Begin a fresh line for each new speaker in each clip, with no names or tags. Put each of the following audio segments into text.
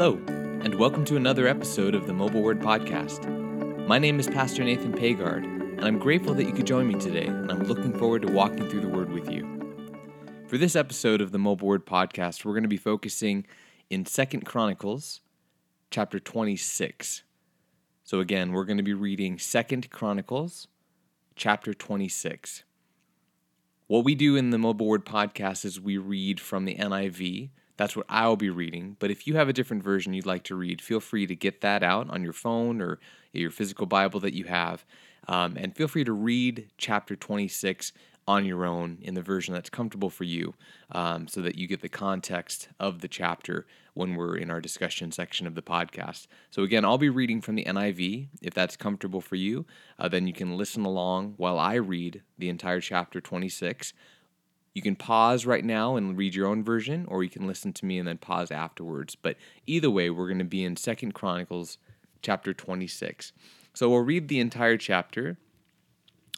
Hello, and welcome to another episode of the Mobile Word Podcast. My name is Pastor Nathan Pagard, and I'm grateful that you could join me today, and I'm looking forward to walking through the Word with you. For this episode of the Mobile Word Podcast, we're going to be focusing in Second Chronicles, chapter 26. So again, we're going to be reading Second Chronicles, chapter 26. What we do in the Mobile Word Podcast is we read from the NIV, that's what I'll be reading. But if you have a different version you'd like to read, feel free to get that out on your phone or your physical Bible that you have. Um, and feel free to read chapter 26 on your own in the version that's comfortable for you um, so that you get the context of the chapter when we're in our discussion section of the podcast. So, again, I'll be reading from the NIV. If that's comfortable for you, uh, then you can listen along while I read the entire chapter 26. You can pause right now and read your own version, or you can listen to me and then pause afterwards. But either way, we're going to be in Second Chronicles chapter 26. So we'll read the entire chapter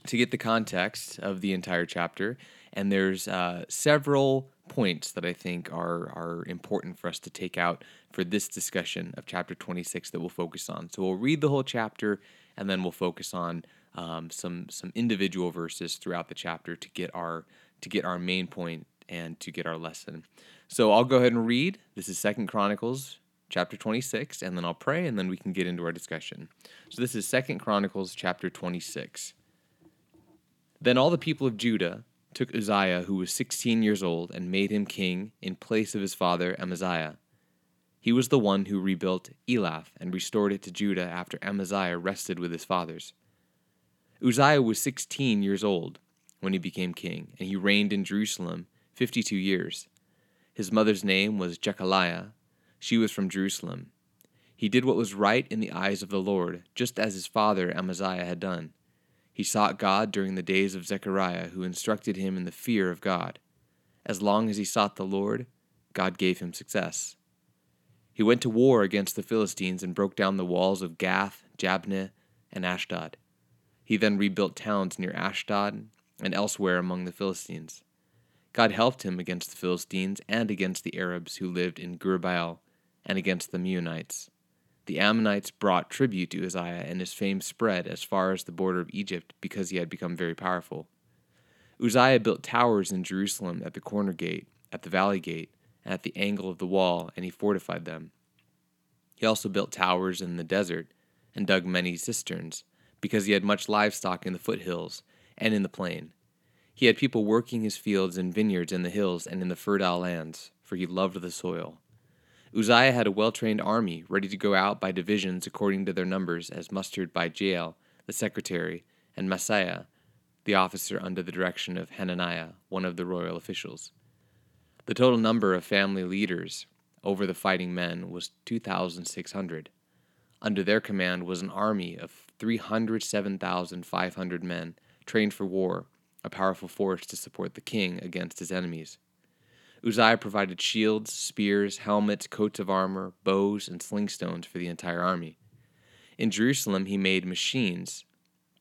to get the context of the entire chapter. And there's uh, several points that I think are, are important for us to take out for this discussion of chapter 26 that we'll focus on. So we'll read the whole chapter and then we'll focus on um, some some individual verses throughout the chapter to get our to get our main point and to get our lesson. So I'll go ahead and read. This is Second Chronicles chapter 26 and then I'll pray and then we can get into our discussion. So this is Second Chronicles chapter 26. Then all the people of Judah took Uzziah who was 16 years old and made him king in place of his father Amaziah. He was the one who rebuilt Elath and restored it to Judah after Amaziah rested with his fathers. Uzziah was 16 years old when he became king, and he reigned in Jerusalem fifty two years. His mother's name was Jekoliah. She was from Jerusalem. He did what was right in the eyes of the Lord, just as his father Amaziah had done. He sought God during the days of Zechariah, who instructed him in the fear of God. As long as he sought the Lord, God gave him success. He went to war against the Philistines and broke down the walls of Gath, Jabneh, and Ashdod. He then rebuilt towns near Ashdod and elsewhere among the Philistines. God helped him against the Philistines and against the Arabs who lived in Gurbaal and against the Meunites. The Ammonites brought tribute to Uzziah, and his fame spread as far as the border of Egypt because he had become very powerful. Uzziah built towers in Jerusalem at the corner gate, at the valley gate, and at the angle of the wall, and he fortified them. He also built towers in the desert and dug many cisterns, because he had much livestock in the foothills and in the plain. He had people working his fields and vineyards in the hills and in the fertile lands, for he loved the soil. Uzziah had a well trained army, ready to go out by divisions according to their numbers, as mustered by Jeiel, the secretary, and Maaseiah, the officer under the direction of Hananiah, one of the royal officials. The total number of family leaders over the fighting men was 2,600. Under their command was an army of 307,500 men trained for war, a powerful force to support the king against his enemies. Uzziah provided shields, spears, helmets, coats of armor, bows, and slingstones for the entire army. In Jerusalem, he made machines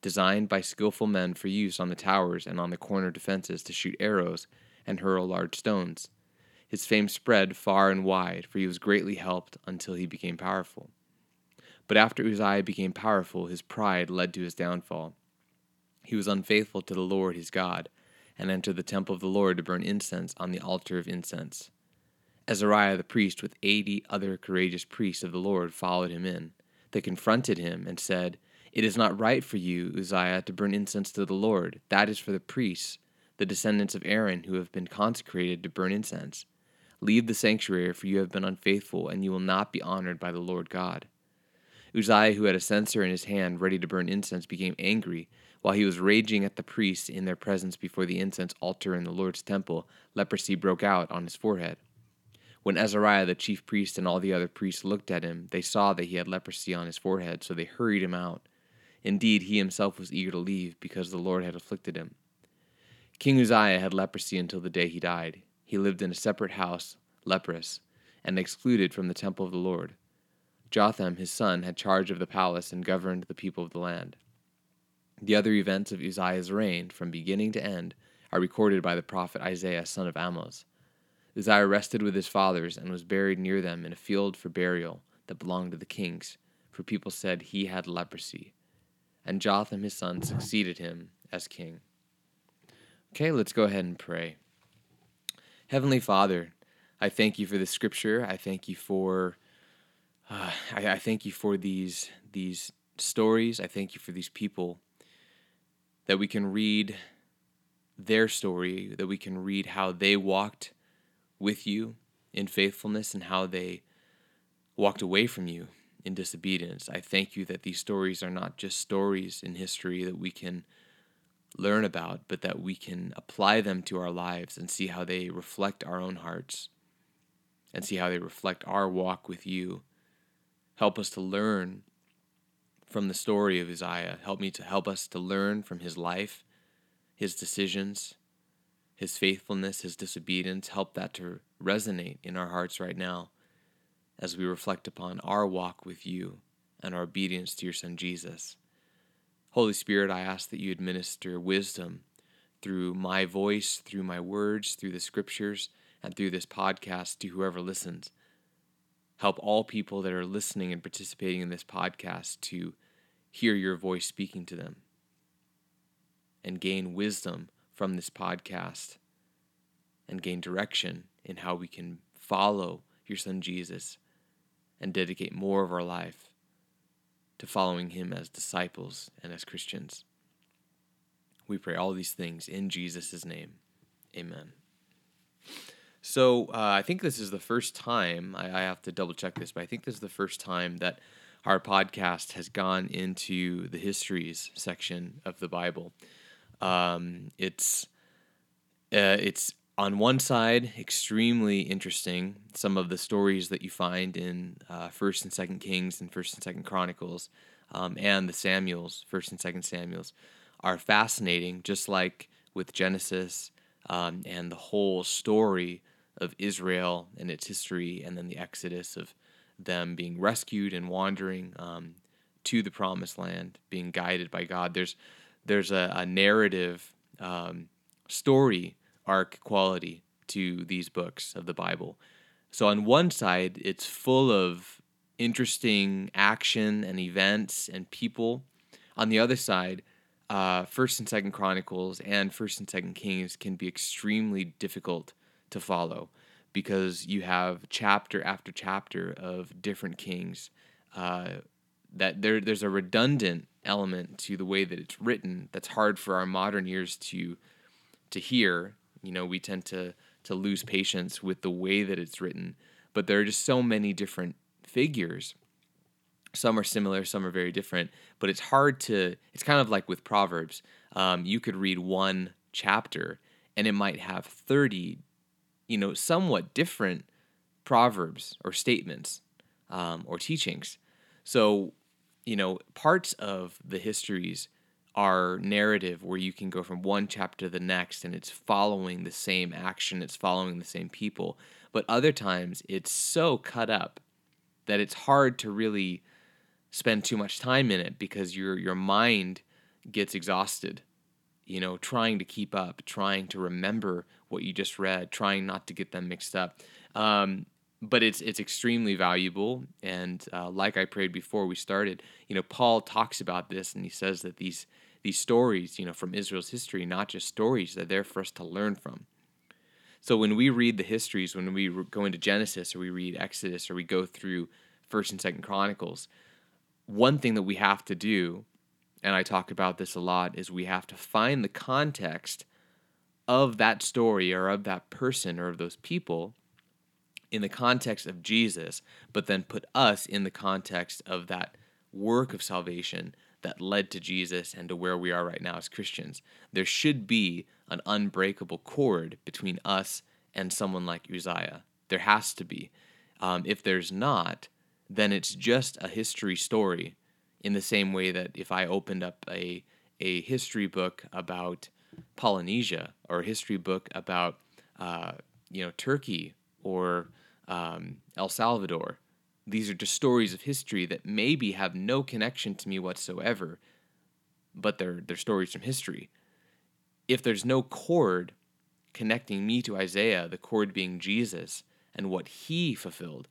designed by skillful men for use on the towers and on the corner defenses to shoot arrows and hurl large stones. His fame spread far and wide, for he was greatly helped until he became powerful. But after Uzziah became powerful, his pride led to his downfall. He was unfaithful to the Lord his God, and entered the temple of the Lord to burn incense on the altar of incense. Azariah the priest, with eighty other courageous priests of the Lord, followed him in. They confronted him and said, It is not right for you, Uzziah, to burn incense to the Lord. That is for the priests, the descendants of Aaron, who have been consecrated to burn incense. Leave the sanctuary, for you have been unfaithful, and you will not be honored by the Lord God. Uzziah, who had a censer in his hand ready to burn incense, became angry while he was raging at the priests in their presence before the incense altar in the Lord's temple, leprosy broke out on his forehead. When Azariah the chief priest and all the other priests looked at him, they saw that he had leprosy on his forehead, so they hurried him out. Indeed, he himself was eager to leave because the Lord had afflicted him. King Uzziah had leprosy until the day he died. He lived in a separate house, leprous, and excluded from the temple of the Lord. Jotham, his son, had charge of the palace and governed the people of the land. The other events of Uzziah's reign, from beginning to end, are recorded by the prophet Isaiah, son of Amoz. Uzziah rested with his fathers and was buried near them in a field for burial that belonged to the kings, for people said he had leprosy. And Jotham his son succeeded him as king. Okay, let's go ahead and pray. Heavenly Father, I thank you for the scripture. I thank you for uh, I, I thank you for these these stories. I thank you for these people that we can read their story, that we can read how they walked with you in faithfulness and how they walked away from you in disobedience. I thank you that these stories are not just stories in history that we can learn about, but that we can apply them to our lives and see how they reflect our own hearts and see how they reflect our walk with you. Help us to learn from the story of Uzziah. Help me to help us to learn from his life, his decisions, his faithfulness, his disobedience. Help that to resonate in our hearts right now as we reflect upon our walk with you and our obedience to your son Jesus. Holy Spirit, I ask that you administer wisdom through my voice, through my words, through the scriptures, and through this podcast to whoever listens. Help all people that are listening and participating in this podcast to hear your voice speaking to them and gain wisdom from this podcast and gain direction in how we can follow your son Jesus and dedicate more of our life to following him as disciples and as Christians. We pray all these things in Jesus' name. Amen. So uh, I think this is the first time, I, I have to double check this, but I think this is the first time that our podcast has gone into the histories section of the Bible. Um, it's uh, it's on one side extremely interesting. Some of the stories that you find in uh, First and Second Kings and First and Second Chronicles, um, and the Samuels, First and Second Samuels, are fascinating. Just like with Genesis um, and the whole story of Israel and its history, and then the Exodus of them being rescued and wandering um, to the Promised Land, being guided by God. There's there's a, a narrative um, story arc quality to these books of the Bible. So on one side, it's full of interesting action and events and people. On the other side, uh, First and Second Chronicles and First and Second Kings can be extremely difficult to follow because you have chapter after chapter of different kings. Uh, that there, there's a redundant element to the way that it's written that's hard for our modern ears to to hear. You know, we tend to to lose patience with the way that it's written, but there are just so many different figures. Some are similar, some are very different, but it's hard to. It's kind of like with Proverbs. Um, you could read one chapter and it might have 30, you know, somewhat different proverbs or statements um, or teachings. So you know, parts of the histories are narrative where you can go from one chapter to the next and it's following the same action, it's following the same people. But other times it's so cut up that it's hard to really spend too much time in it because your your mind gets exhausted you know trying to keep up trying to remember what you just read trying not to get them mixed up. Um, but it's it's extremely valuable. And uh, like i prayed before we started you know paul talks about this and he says that these these stories you know from israel's history not just stories they're there for us to learn from. So when we read the histories when we go into genesis or we read exodus or we go through first and second chronicles one thing that we have to do and i talk about this a lot is we have to find the context of that story or of that person or of those people in the context of Jesus, but then put us in the context of that work of salvation that led to Jesus and to where we are right now as Christians. There should be an unbreakable cord between us and someone like Uzziah. There has to be. Um, if there's not, then it's just a history story in the same way that if I opened up a, a history book about Polynesia or a history book about uh, you know Turkey or um, El Salvador. These are just stories of history that maybe have no connection to me whatsoever, but they're, they're stories from history. If there's no cord connecting me to Uzziah, the cord being Jesus and what he fulfilled,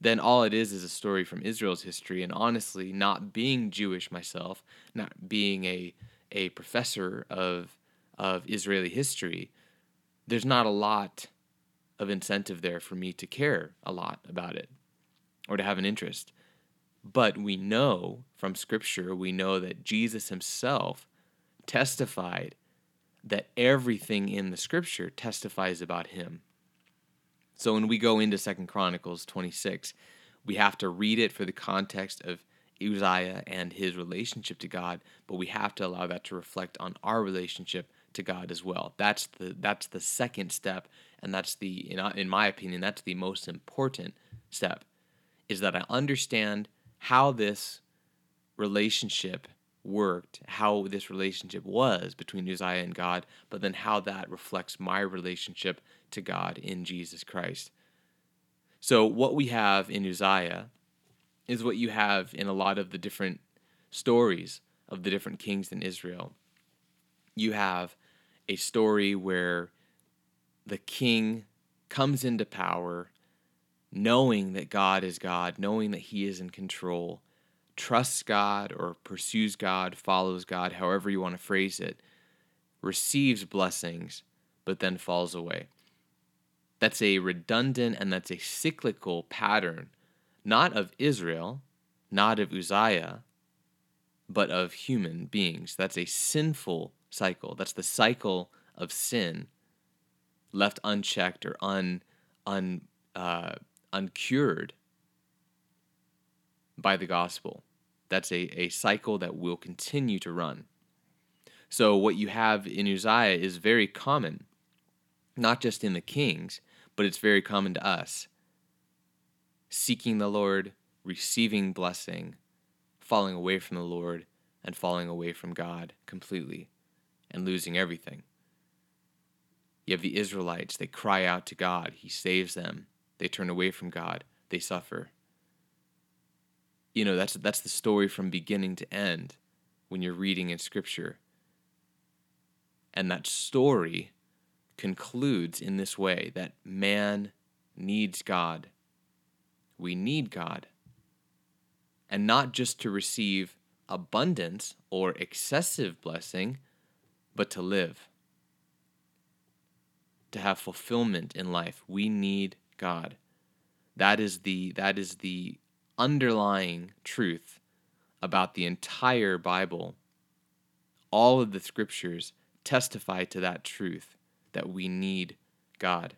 then all it is is a story from Israel's history. And honestly, not being Jewish myself, not being a, a professor of, of Israeli history, there's not a lot of incentive there for me to care a lot about it or to have an interest. But we know from Scripture, we know that Jesus himself testified that everything in the Scripture testifies about him. So when we go into Second Chronicles 26, we have to read it for the context of Uzziah and his relationship to God, but we have to allow that to reflect on our relationship to God as well. That's the that's the second step, and that's the in, in my opinion that's the most important step, is that I understand how this relationship worked, how this relationship was between Uzziah and God, but then how that reflects my relationship to God in Jesus Christ. So, what we have in Uzziah is what you have in a lot of the different stories of the different kings in Israel. You have a story where the king comes into power knowing that God is God, knowing that he is in control, trusts God or pursues God, follows God, however you want to phrase it, receives blessings, but then falls away. That's a redundant and that's a cyclical pattern, not of Israel, not of Uzziah, but of human beings. That's a sinful cycle. That's the cycle of sin left unchecked or un, un, uh, uncured by the gospel. That's a, a cycle that will continue to run. So, what you have in Uzziah is very common, not just in the kings, but it's very common to us. Seeking the Lord, receiving blessing, falling away from the Lord, and falling away from God completely, and losing everything. You have the Israelites, they cry out to God, He saves them. They turn away from God, they suffer. You know, that's that's the story from beginning to end when you're reading in scripture. And that story concludes in this way that man needs God. We need God. And not just to receive abundance or excessive blessing, but to live, to have fulfillment in life. We need God. That is the that is the underlying truth about the entire Bible. All of the scriptures testify to that truth that we need God.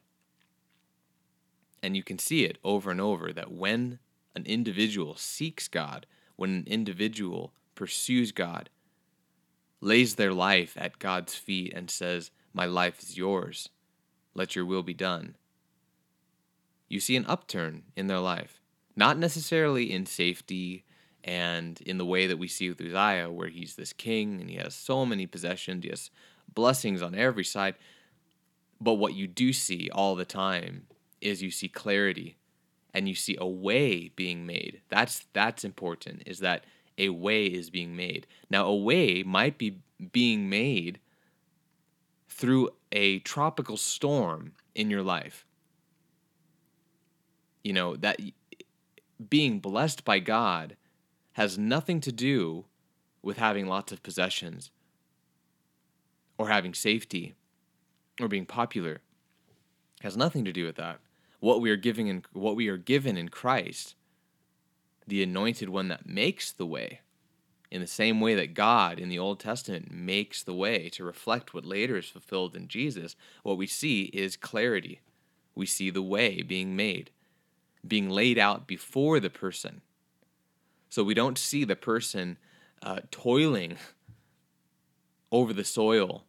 And you can see it over and over that when an individual seeks God, when an individual pursues God, lays their life at God's feet and says, My life is yours, let your will be done you see an upturn in their life. Not necessarily in safety and in the way that we see with Uzziah, where he's this king and he has so many possessions, he has blessings on every side. But what you do see all the time is you see clarity and you see a way being made. That's that's important, is that a way is being made. Now a way might be being made through a tropical storm in your life. You know that being blessed by God has nothing to do with having lots of possessions or having safety or being popular. It has nothing to do with that. What we are giving in what we are given in Christ the anointed one that makes the way in the same way that God in the Old Testament makes the way to reflect what later is fulfilled in Jesus what we see is clarity we see the way being made being laid out before the person. So we don't see the person uh, toiling over the soil,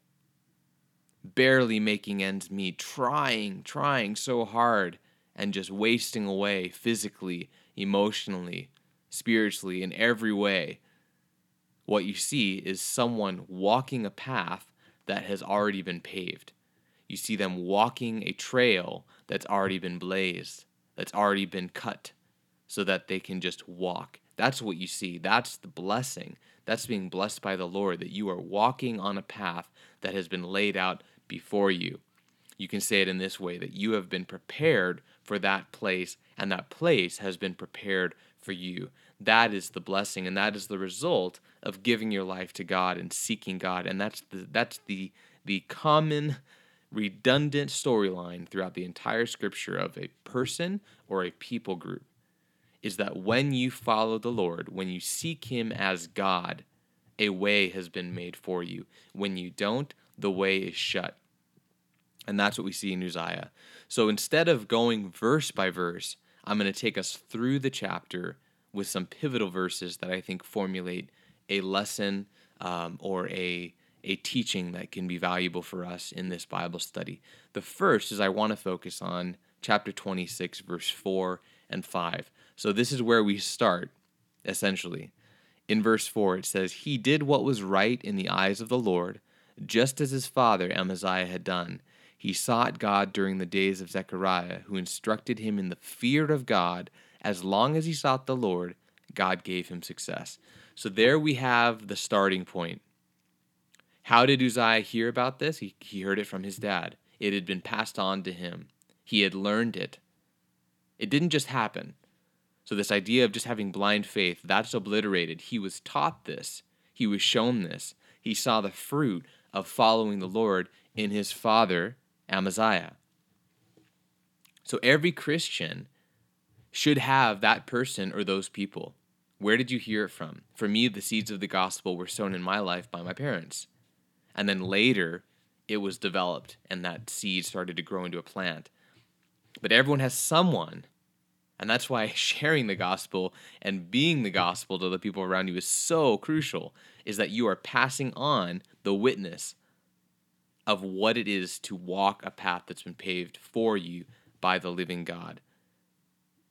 barely making ends meet, trying, trying so hard, and just wasting away physically, emotionally, spiritually, in every way. What you see is someone walking a path that has already been paved. You see them walking a trail that's already been blazed that's already been cut so that they can just walk. That's what you see. That's the blessing. That's being blessed by the Lord, that you are walking on a path that has been laid out before you. You can say it in this way that you have been prepared for that place, and that place has been prepared for you. That is the blessing, and that is the result of giving your life to God and seeking God. And that's the that's the the common redundant storyline throughout the entire scripture of a person or a people group is that when you follow the Lord, when you seek Him as God, a way has been made for you. When you don't, the way is shut. And that's what we see in Uzziah. So instead of going verse by verse, I'm going to take us through the chapter with some pivotal verses that I think formulate a lesson um, or a a teaching that can be valuable for us in this Bible study. The first is I want to focus on chapter 26, verse 4 and 5. So this is where we start, essentially. In verse 4, it says, He did what was right in the eyes of the Lord, just as his father Amaziah had done. He sought God during the days of Zechariah, who instructed him in the fear of God. As long as he sought the Lord, God gave him success. So there we have the starting point. How did Uzziah hear about this? He, he heard it from his dad. It had been passed on to him. He had learned it. It didn't just happen. So, this idea of just having blind faith, that's obliterated. He was taught this, he was shown this. He saw the fruit of following the Lord in his father, Amaziah. So, every Christian should have that person or those people. Where did you hear it from? For me, the seeds of the gospel were sown in my life by my parents. And then later, it was developed and that seed started to grow into a plant. But everyone has someone. And that's why sharing the gospel and being the gospel to the people around you is so crucial, is that you are passing on the witness of what it is to walk a path that's been paved for you by the living God.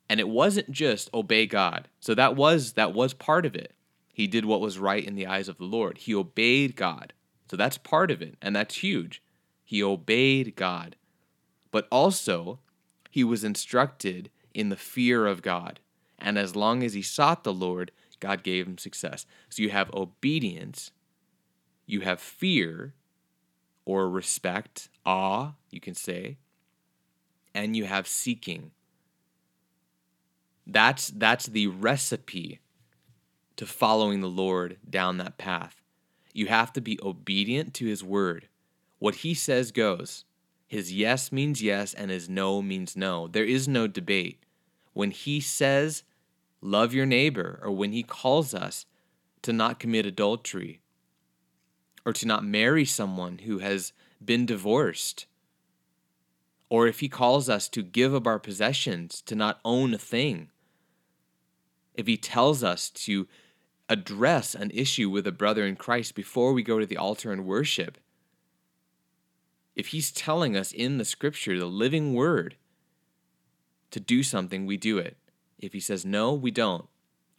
And it wasn't just obey God. So that was that was part of it. He did what was right in the eyes of the Lord. He obeyed God. So that's part of it, and that's huge. He obeyed God, but also he was instructed in the fear of God. And as long as he sought the Lord, God gave him success. So you have obedience, you have fear or respect, awe, you can say, and you have seeking. That's that's the recipe to following the Lord down that path. You have to be obedient to his word. What he says goes. His yes means yes and his no means no. There is no debate. When he says, love your neighbor, or when he calls us to not commit adultery, or to not marry someone who has been divorced, or if he calls us to give up our possessions, to not own a thing, if he tells us to address an issue with a brother in Christ before we go to the altar and worship, if he's telling us in the scripture, the living word, to do something, we do it. If he says no, we don't.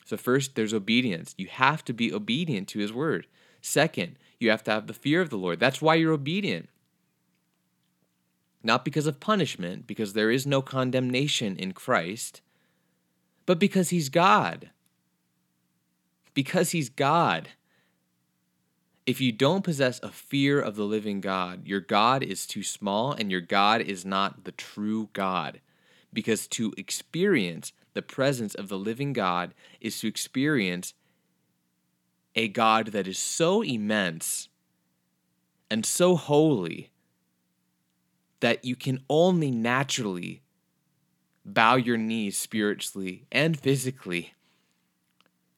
So, first, there's obedience. You have to be obedient to his word. Second, you have to have the fear of the Lord. That's why you're obedient. Not because of punishment, because there is no condemnation in Christ, but because he's God because he's God. If you don't possess a fear of the living God, your God is too small and your God is not the true God. Because to experience the presence of the living God is to experience a God that is so immense and so holy that you can only naturally bow your knees spiritually and physically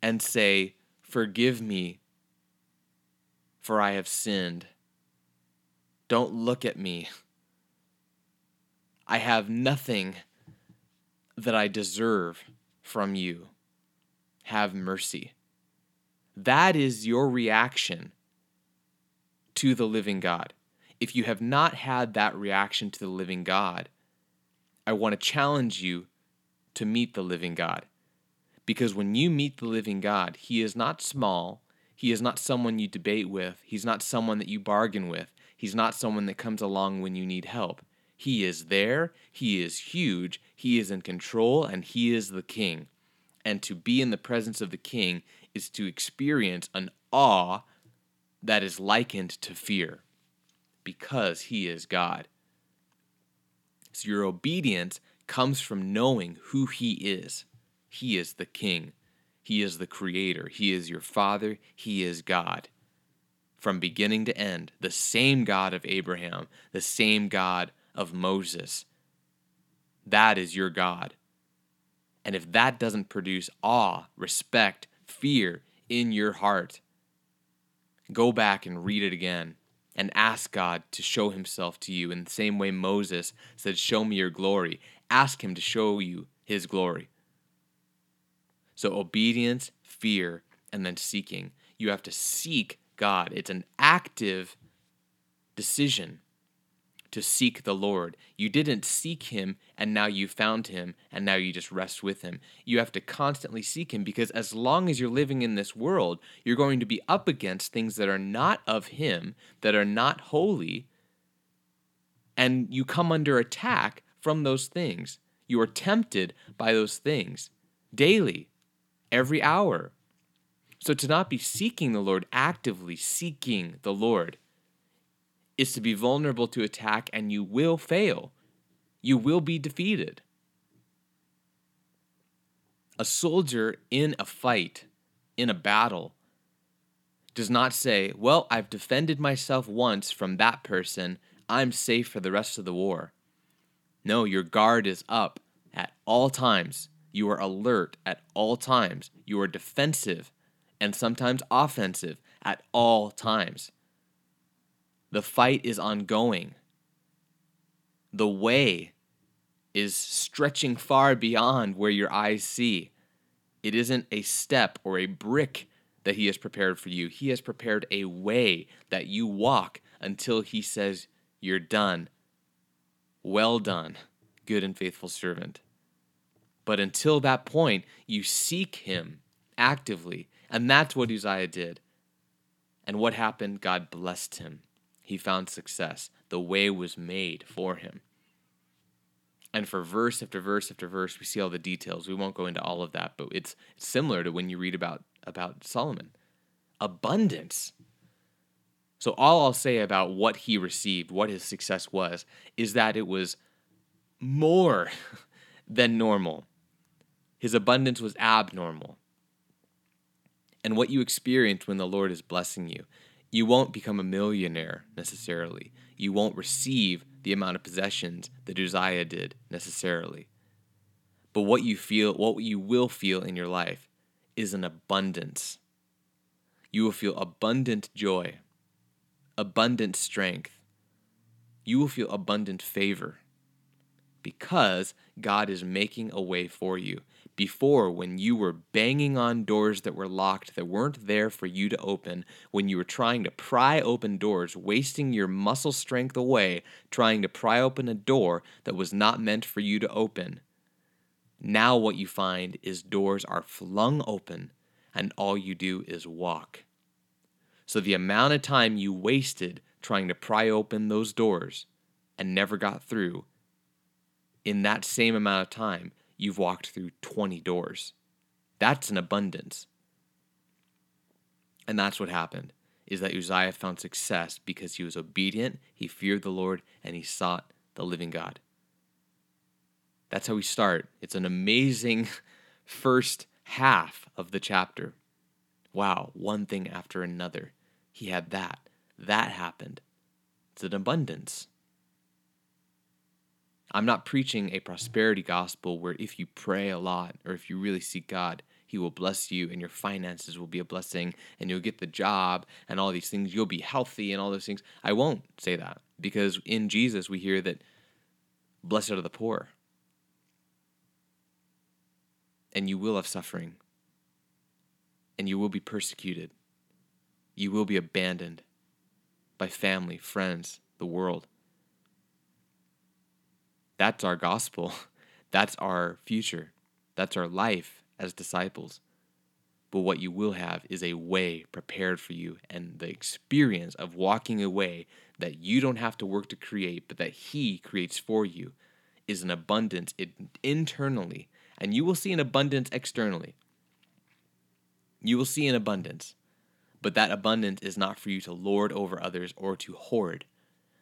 and say, Forgive me, for I have sinned. Don't look at me. I have nothing that I deserve from you. Have mercy. That is your reaction to the living God. If you have not had that reaction to the living God, I want to challenge you to meet the living God. Because when you meet the living God, He is not small. He is not someone you debate with. He's not someone that you bargain with. He's not someone that comes along when you need help. He is there. He is huge. He is in control, and He is the King. And to be in the presence of the King is to experience an awe that is likened to fear because He is God. So your obedience comes from knowing who He is. He is the King, He is the Creator, He is your Father, He is God. From beginning to end, the same God of Abraham, the same God of Moses. That is your God. And if that doesn't produce awe, respect, fear in your heart, go back and read it again and ask God to show himself to you in the same way Moses said, Show me your glory. Ask him to show you his glory. So, obedience, fear, and then seeking. You have to seek God. It's an active decision to seek the Lord. You didn't seek him and now you found him and now you just rest with him. You have to constantly seek him because as long as you're living in this world, you're going to be up against things that are not of him, that are not holy, and you come under attack from those things. You are tempted by those things daily, every hour. So to not be seeking the Lord, actively seeking the Lord, is to be vulnerable to attack and you will fail. You will be defeated. A soldier in a fight, in a battle, does not say, Well, I've defended myself once from that person. I'm safe for the rest of the war. No, your guard is up at all times. You are alert at all times. You are defensive and sometimes offensive at all times. The fight is ongoing. The way is stretching far beyond where your eyes see. It isn't a step or a brick that He has prepared for you. He has prepared a way that you walk until He says, You're done. Well done, good and faithful servant. But until that point, you seek Him actively. And that's what Uzziah did. And what happened? God blessed him he found success. The way was made for him. And for verse after verse after verse, we see all the details. We won't go into all of that, but it's, similar to when you read about, about Solomon. Abundance. So, all I'll say about what he received, what his success was, is that it was more than normal. His abundance was abnormal. And what you experience when the Lord is blessing you you won't become a millionaire necessarily. You won't receive the amount of possessions that Uzziah did necessarily. But what you feel, what you will feel in your life is an abundance. You will feel abundant joy, abundant strength. You will feel abundant favor because God is making a way for you before when you were banging on doors that were locked that weren't there for you to open, when you were trying to pry open doors, wasting your muscle strength away trying to pry open a door that was not meant for you to open. Now, what you find is doors are flung open, and all you do is walk. So, the amount of time you wasted trying to pry open those doors and never got through, in that same amount of time, you've walked through 20 doors. That's an abundance. And that's what happened is that Uzziah found success because he was obedient, he feared the Lord, and he sought the living God. That's how we start. It's an amazing first half of the chapter. Wow, one thing after another. He had that. That happened. It's an abundance. I'm not preaching a prosperity gospel where if you pray a lot or if you really seek God, He will bless you and your finances will be a blessing and you'll get the job and all these things. You'll be healthy and all those things. I won't say that because in Jesus we hear that blessed are the poor. And you will have suffering. And you will be persecuted. You will be abandoned by family, friends, the world. That's our gospel. That's our future. That's our life as disciples. But what you will have is a way prepared for you and the experience of walking a way that you don't have to work to create, but that He creates for you is an abundance internally. And you will see an abundance externally. You will see an abundance. But that abundance is not for you to lord over others or to hoard.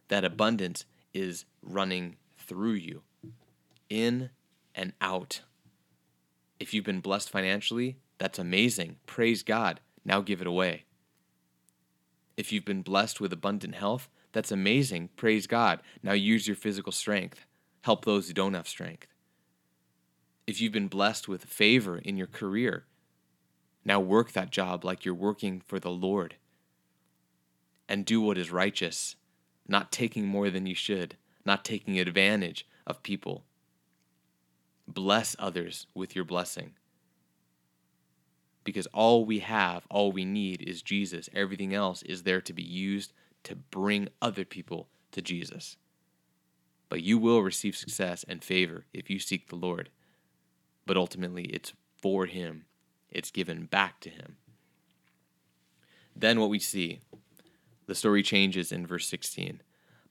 That abundance is running through you, in and out. If you've been blessed financially, that's amazing. Praise God. Now give it away. If you've been blessed with abundant health, that's amazing. Praise God. Now use your physical strength. Help those who don't have strength. If you've been blessed with favor in your career, now work that job like you're working for the Lord. And do what is righteous, not taking more than you should, not taking advantage of people. Bless others with your blessing. Because all we have, all we need is Jesus. Everything else is there to be used to bring other people to Jesus. But you will receive success and favor if you seek the Lord. But ultimately, it's for Him, it's given back to Him. Then what we see, the story changes in verse 16.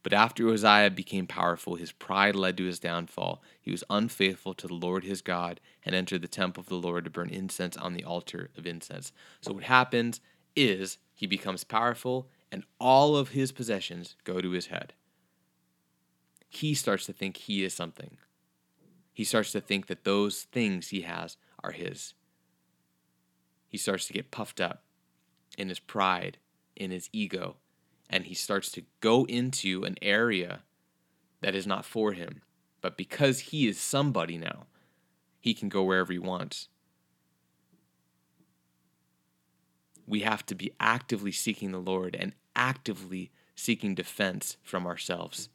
But after Uzziah became powerful, his pride led to his downfall. He was unfaithful to the Lord his God and entered the temple of the Lord to burn incense on the altar of incense. So what happens is he becomes powerful and all of his possessions go to his head. He starts to think he is something. He starts to think that those things he has are his. He starts to get puffed up in his pride, in his ego, and he starts to go into an area that is not for him. But because he is somebody now, he can go wherever he wants. we have to be actively seeking the Lord and actively seeking defense from ourselves,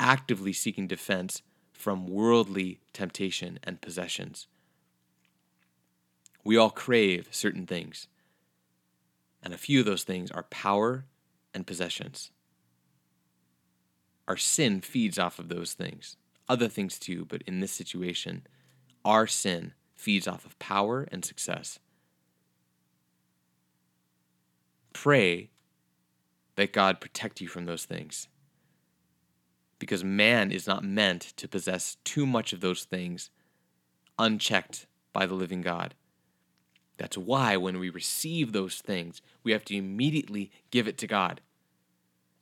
actively seeking defense from worldly temptation and possessions. We all crave certain things, and a few of those things are power and possessions. Our sin feeds off of those things, other things too, but in this situation, our sin feeds off of power and success. pray that God protect you from those things. Because man is not meant to possess too much of those things unchecked by the living God. That's why when we receive those things, we have to immediately give it to God.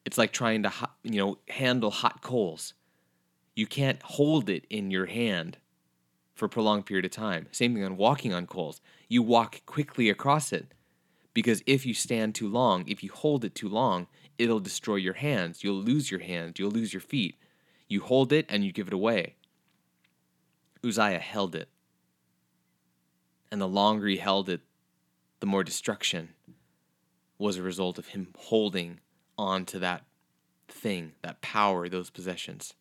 It's like trying to, you know, handle hot coals. You can't hold it in your hand for a prolonged period of time. Same thing on walking on coals. You walk quickly across it because if you stand too long, if you hold it too long, it'll destroy your hands. You'll lose your hands. You'll lose your feet. You hold it and you give it away. Uzziah held it. And the longer he held it, the more destruction was a result of him holding on to that thing, that power, those possessions.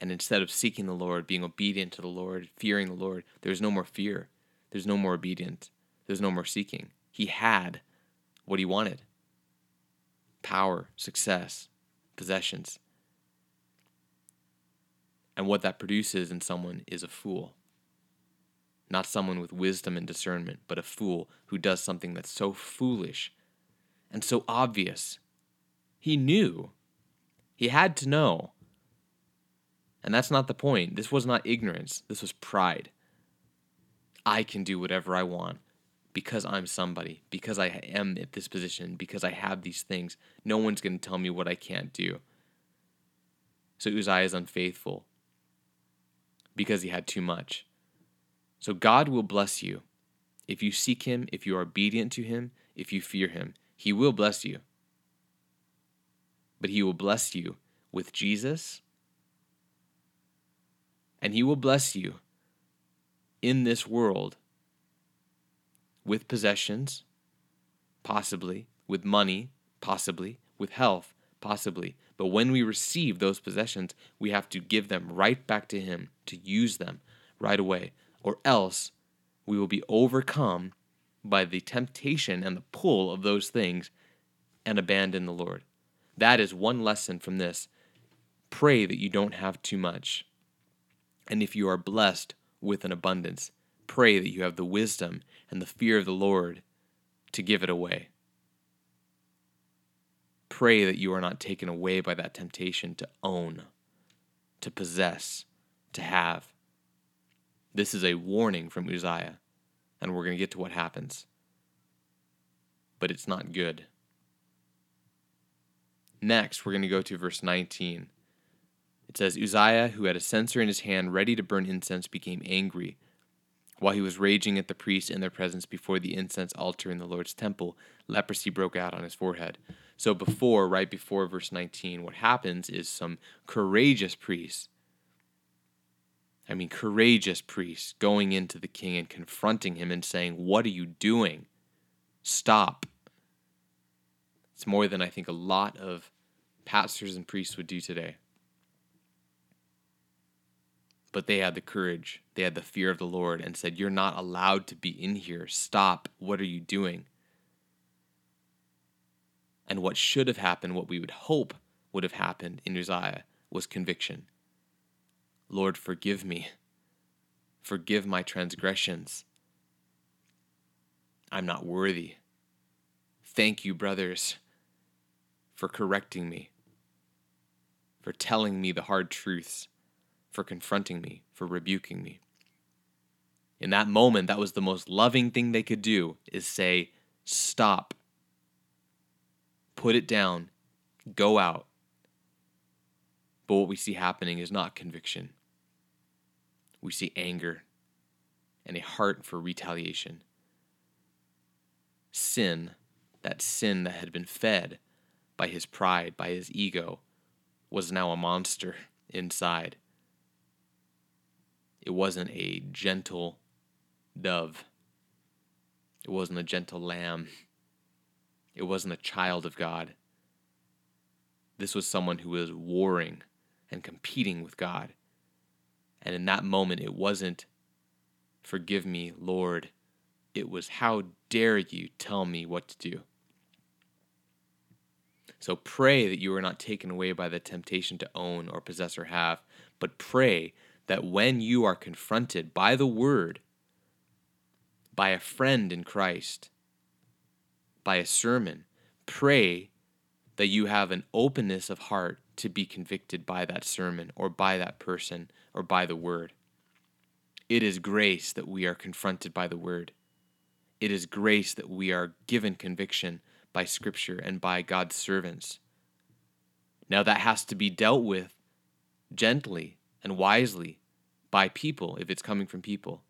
And instead of seeking the Lord, being obedient to the Lord, fearing the Lord, there's no more fear. There's no more obedience. There's no more seeking. He had what he wanted power, success, possessions. And what that produces in someone is a fool. Not someone with wisdom and discernment, but a fool who does something that's so foolish and so obvious. He knew. He had to know. And that's not the point. This was not ignorance, this was pride. I can do whatever I want because I'm somebody, because I am at this position, because I have these things. No one's going to tell me what I can't do. So Uzziah is unfaithful because he had too much. So God will bless you. If you seek him, if you are obedient to him, if you fear him, he will bless you. But he will bless you with Jesus, and he will bless you in this world with possessions, possibly, with money, possibly, with health, possibly. But when we receive those possessions, we have to give them right back to Him to use them right away, or else we will be overcome by the temptation and the pull of those things and abandon the Lord. That is one lesson from this. Pray that you don't have too much. And if you are blessed with an abundance, pray that you have the wisdom and the fear of the Lord to give it away. Pray that you are not taken away by that temptation to own, to possess, to have. This is a warning from Uzziah, and we're going to get to what happens. But it's not good. Next, we're going to go to verse 19. It says Uzziah, who had a censer in his hand ready to burn incense, became angry. While he was raging at the priests in their presence before the incense altar in the Lord's temple, leprosy broke out on his forehead. So, before, right before verse 19, what happens is some courageous priests, I mean, courageous priests, going into the king and confronting him and saying, What are you doing? Stop. It's more than I think a lot of pastors and priests would do today but they had the courage, they had the fear of the Lord, and said, You're not allowed to be in here. Stop. What are you doing? And what should have happened, what we would hope would have happened in Uzziah, was conviction. Lord, forgive me. Forgive my transgressions. I'm not worthy. Thank you, brothers, for correcting me, for telling me the hard truths for confronting me, for rebuking me. In that moment, that was the most loving thing they could do is say, Stop. Put it down. Go out. But what we see happening is not conviction. We see anger and a heart for retaliation. Sin, that sin that had been fed by his pride, by his ego, was now a monster inside. It wasn't a gentle dove. It wasn't a gentle lamb. It wasn't a child of God. This was someone who was warring and competing with God. And in that moment, it wasn't, forgive me, Lord. It was, how dare you tell me what to do? So pray that you are not taken away by the temptation to own or possess or have, but pray that when you are confronted by the word, by a friend in Christ, by a sermon, pray that you have an openness of heart to be convicted by that sermon or by that person or by the word. It is grace that we are confronted by the word. It is grace that we are given conviction by Scripture and by God's servants. Now, that has to be dealt with gently and wisely by people if it's coming from people.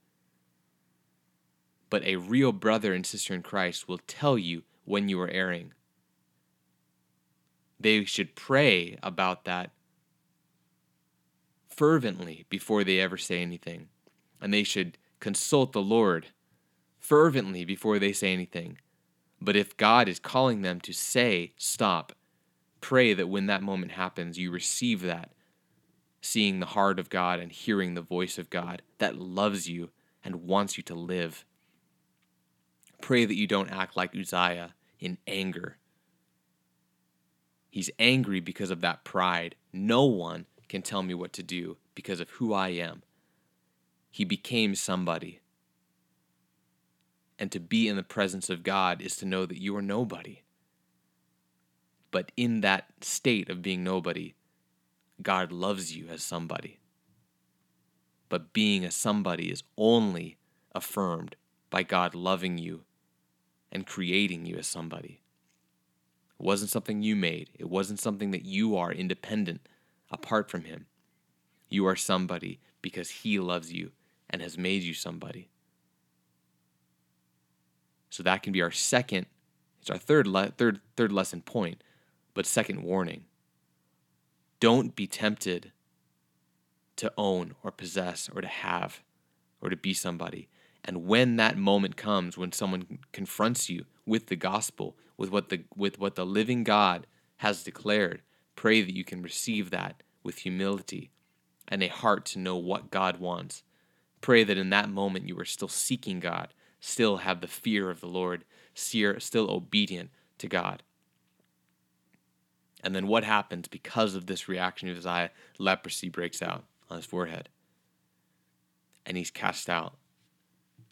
But a real brother and sister in Christ will tell you when you are erring. They should pray about that fervently before they ever say anything. And they should consult the Lord fervently before they say anything. But if God is calling them to say, stop, pray that when that moment happens, you receive that seeing the heart of God and hearing the voice of God that loves you and wants you to live. Pray that you don't act like Uzziah in anger. He's angry because of that pride. No one can tell me what to do because of who I am. He became somebody. And to be in the presence of God is to know that you are nobody. But in that state of being nobody, God loves you as somebody. But being a somebody is only affirmed by God loving you and creating you as somebody. It wasn't something you made, it wasn't something that you are independent apart from Him. You are somebody because He loves you and has made you somebody. So that can be our second, it's our third, le- third, third lesson point, but second warning. Don't be tempted to own or possess or to have or to be somebody. And when that moment comes, when someone confronts you with the gospel, with what the, with what the living God has declared, pray that you can receive that with humility and a heart to know what God wants. Pray that in that moment you are still seeking God, still have the fear of the Lord, still obedient to God. And then what happens because of this reaction of Uzziah? Leprosy breaks out on his forehead. And he's cast out.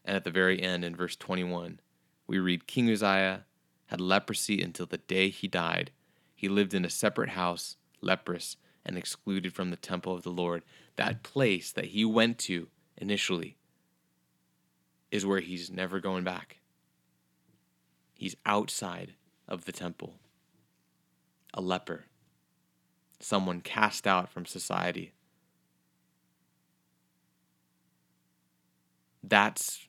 And at the very end, in verse 21, we read King Uzziah had leprosy until the day he died. He lived in a separate house, leprous, and excluded from the temple of the Lord. That place that he went to initially is where he's never going back. He's outside of the temple a leper. someone cast out from society. That's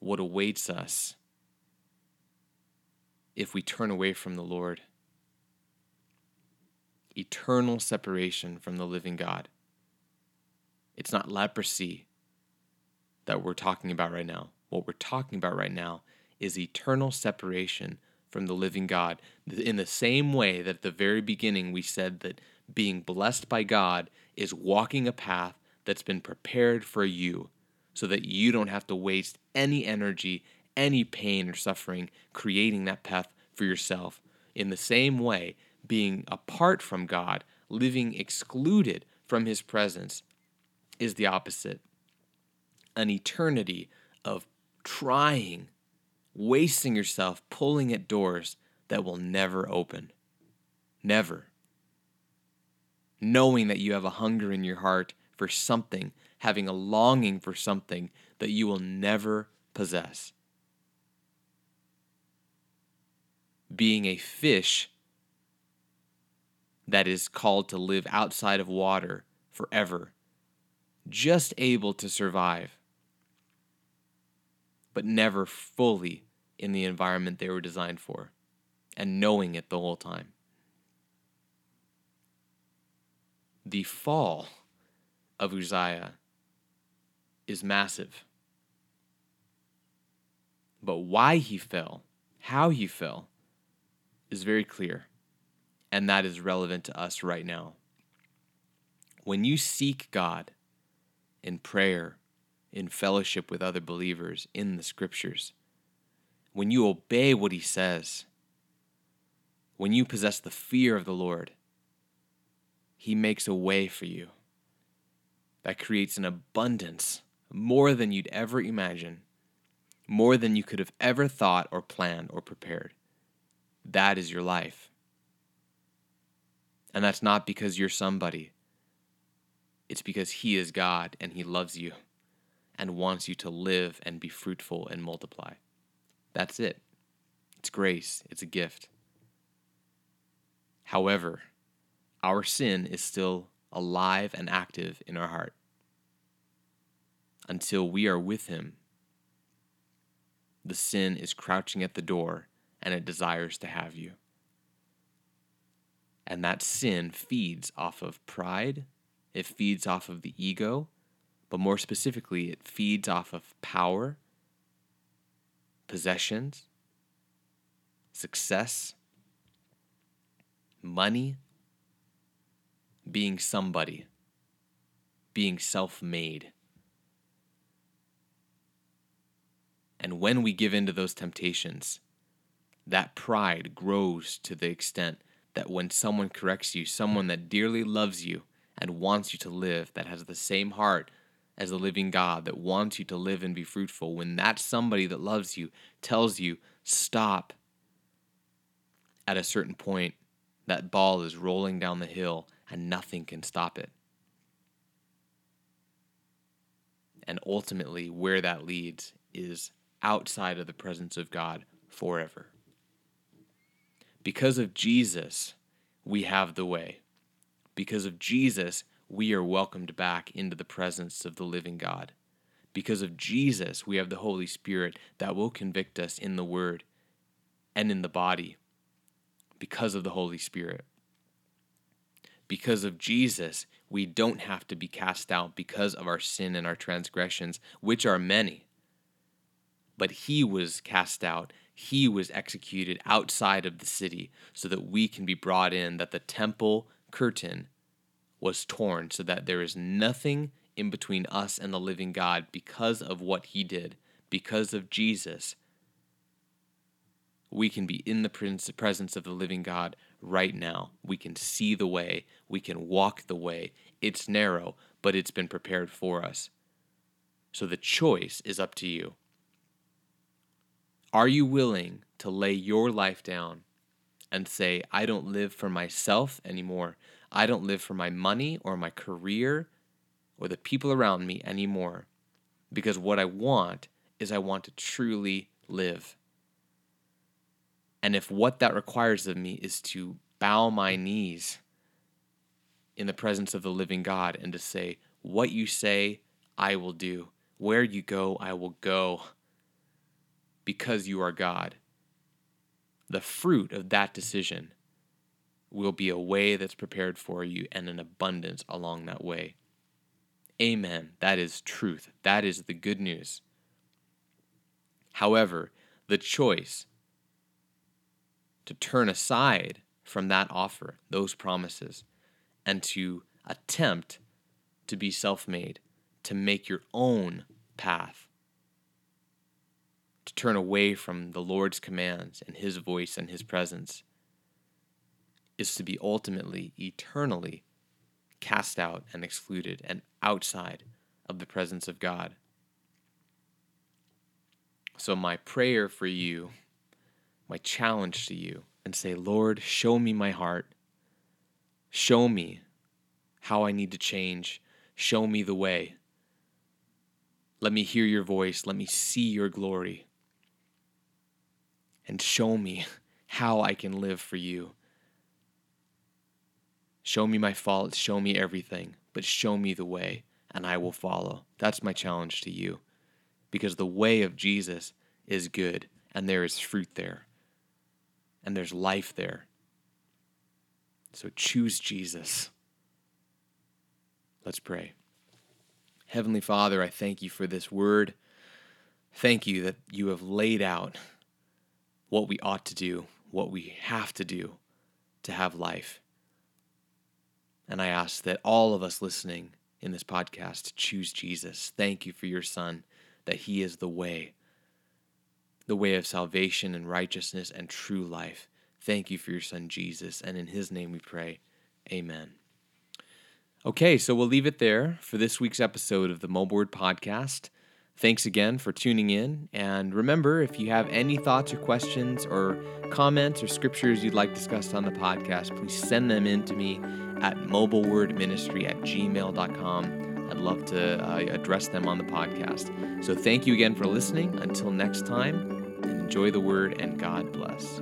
what awaits us if we turn away from the Lord. Eternal separation from the living God. It's not leprosy that we're talking about right now. What we're talking about right now is eternal separation from the living God. In the same way that at the very beginning we said that being blessed by God is walking a path that's been prepared for you so that you don't have to waste any energy, any pain or suffering creating that path for yourself. In the same way, being apart from God, living excluded from His presence, is the opposite. An eternity of trying wasting yourself pulling at doors that will never open. Never. Knowing that you have a hunger in your heart for something, having a longing for something that you will never possess. Being a fish that is called to live outside of water forever, just able to survive, but never fully in the environment they were designed for and knowing it the whole time. The fall of Uzziah is massive. But why he fell, how he fell, is very clear. And that is relevant to us right now. When you seek God in prayer, in fellowship with other believers in the scriptures, when you obey what he says, when you possess the fear of the Lord, he makes a way for you that creates an abundance more than you'd ever imagine, more than you could have ever thought or planned or prepared. That is your life. And that's not because you're somebody. It's because He is God and He loves you and wants you to live and be fruitful and multiply. That's it. It's grace, it's a gift. However, our sin is still alive and active in our heart until we are with Him. The sin is crouching at the door and it desires to have you. And that sin feeds off of pride, it feeds off of the ego, but more specifically, it feeds off of power possessions, success, money, being somebody, being self made. And when we give in to those temptations, that pride grows to the extent that when someone corrects you, someone that dearly loves you and wants you to live, that has the same heart as the living God that wants you to live and be fruitful, when that somebody that loves you tells you, stop, at a certain point, that ball is rolling down the hill and nothing can stop it. And ultimately, where that leads is outside of the presence of God forever. Because of Jesus, we have the way. Because of Jesus, we are welcomed back into the presence of the living God. Because of Jesus, we have the Holy Spirit that will convict us in the Word and in the body. Because of the Holy Spirit. Because of Jesus, we don't have to be cast out because of our sin and our transgressions, which are many. But He was cast out he was executed outside of the city so that we can be brought in, that the temple curtain was torn so that there is nothing in between us and the living God because of what he did, because of Jesus. We can be in the presence of the living God right now. We can see the way, we can walk the way. It's narrow, but it's been prepared for us. So the choice is up to you. Are you willing to lay your life down and say, I don't live for myself anymore? I don't live for my money or my career or the people around me anymore. Because what I want is I want to truly live. And if what that requires of me is to bow my knees in the presence of the living God and to say, What you say, I will do. Where you go, I will go because you are God. The fruit of that decision will be a way that's prepared for you and an abundance along that way. Amen. That is truth. That is the good news. However, the choice to turn aside from that offer, those promises, and to attempt to be self made, to make your own path, to turn away from the Lord's commands and His voice and His presence, is to be ultimately, eternally cast out and excluded and outside of the presence of God. So, my prayer for you, my challenge to you, and say, Lord, show me my heart. Show me how I need to change. Show me the way. Let me hear your voice. Let me see your glory. And show me how I can live for you. Show me my faults, show me everything, but show me the way, and I will follow. That's my challenge to you. Because the way of Jesus is good, and there is fruit there, and there's life there. So choose Jesus. Let's pray. Heavenly Father, I thank you for this word. Thank you that you have laid out what we ought to do, what we have to do to have life. And I ask that all of us listening in this podcast choose Jesus. Thank you for your Son, that He is the way, the way of salvation and righteousness and true life. Thank you for your Son, Jesus. And in His name we pray. Amen. Okay, so we'll leave it there for this week's episode of the Mobile Word Podcast. Thanks again for tuning in. And remember, if you have any thoughts or questions or comments or scriptures you'd like discussed on the podcast, please send them in to me at mobilewordministry at gmail.com. I'd love to uh, address them on the podcast. So thank you again for listening. Until next time, enjoy the word and God bless.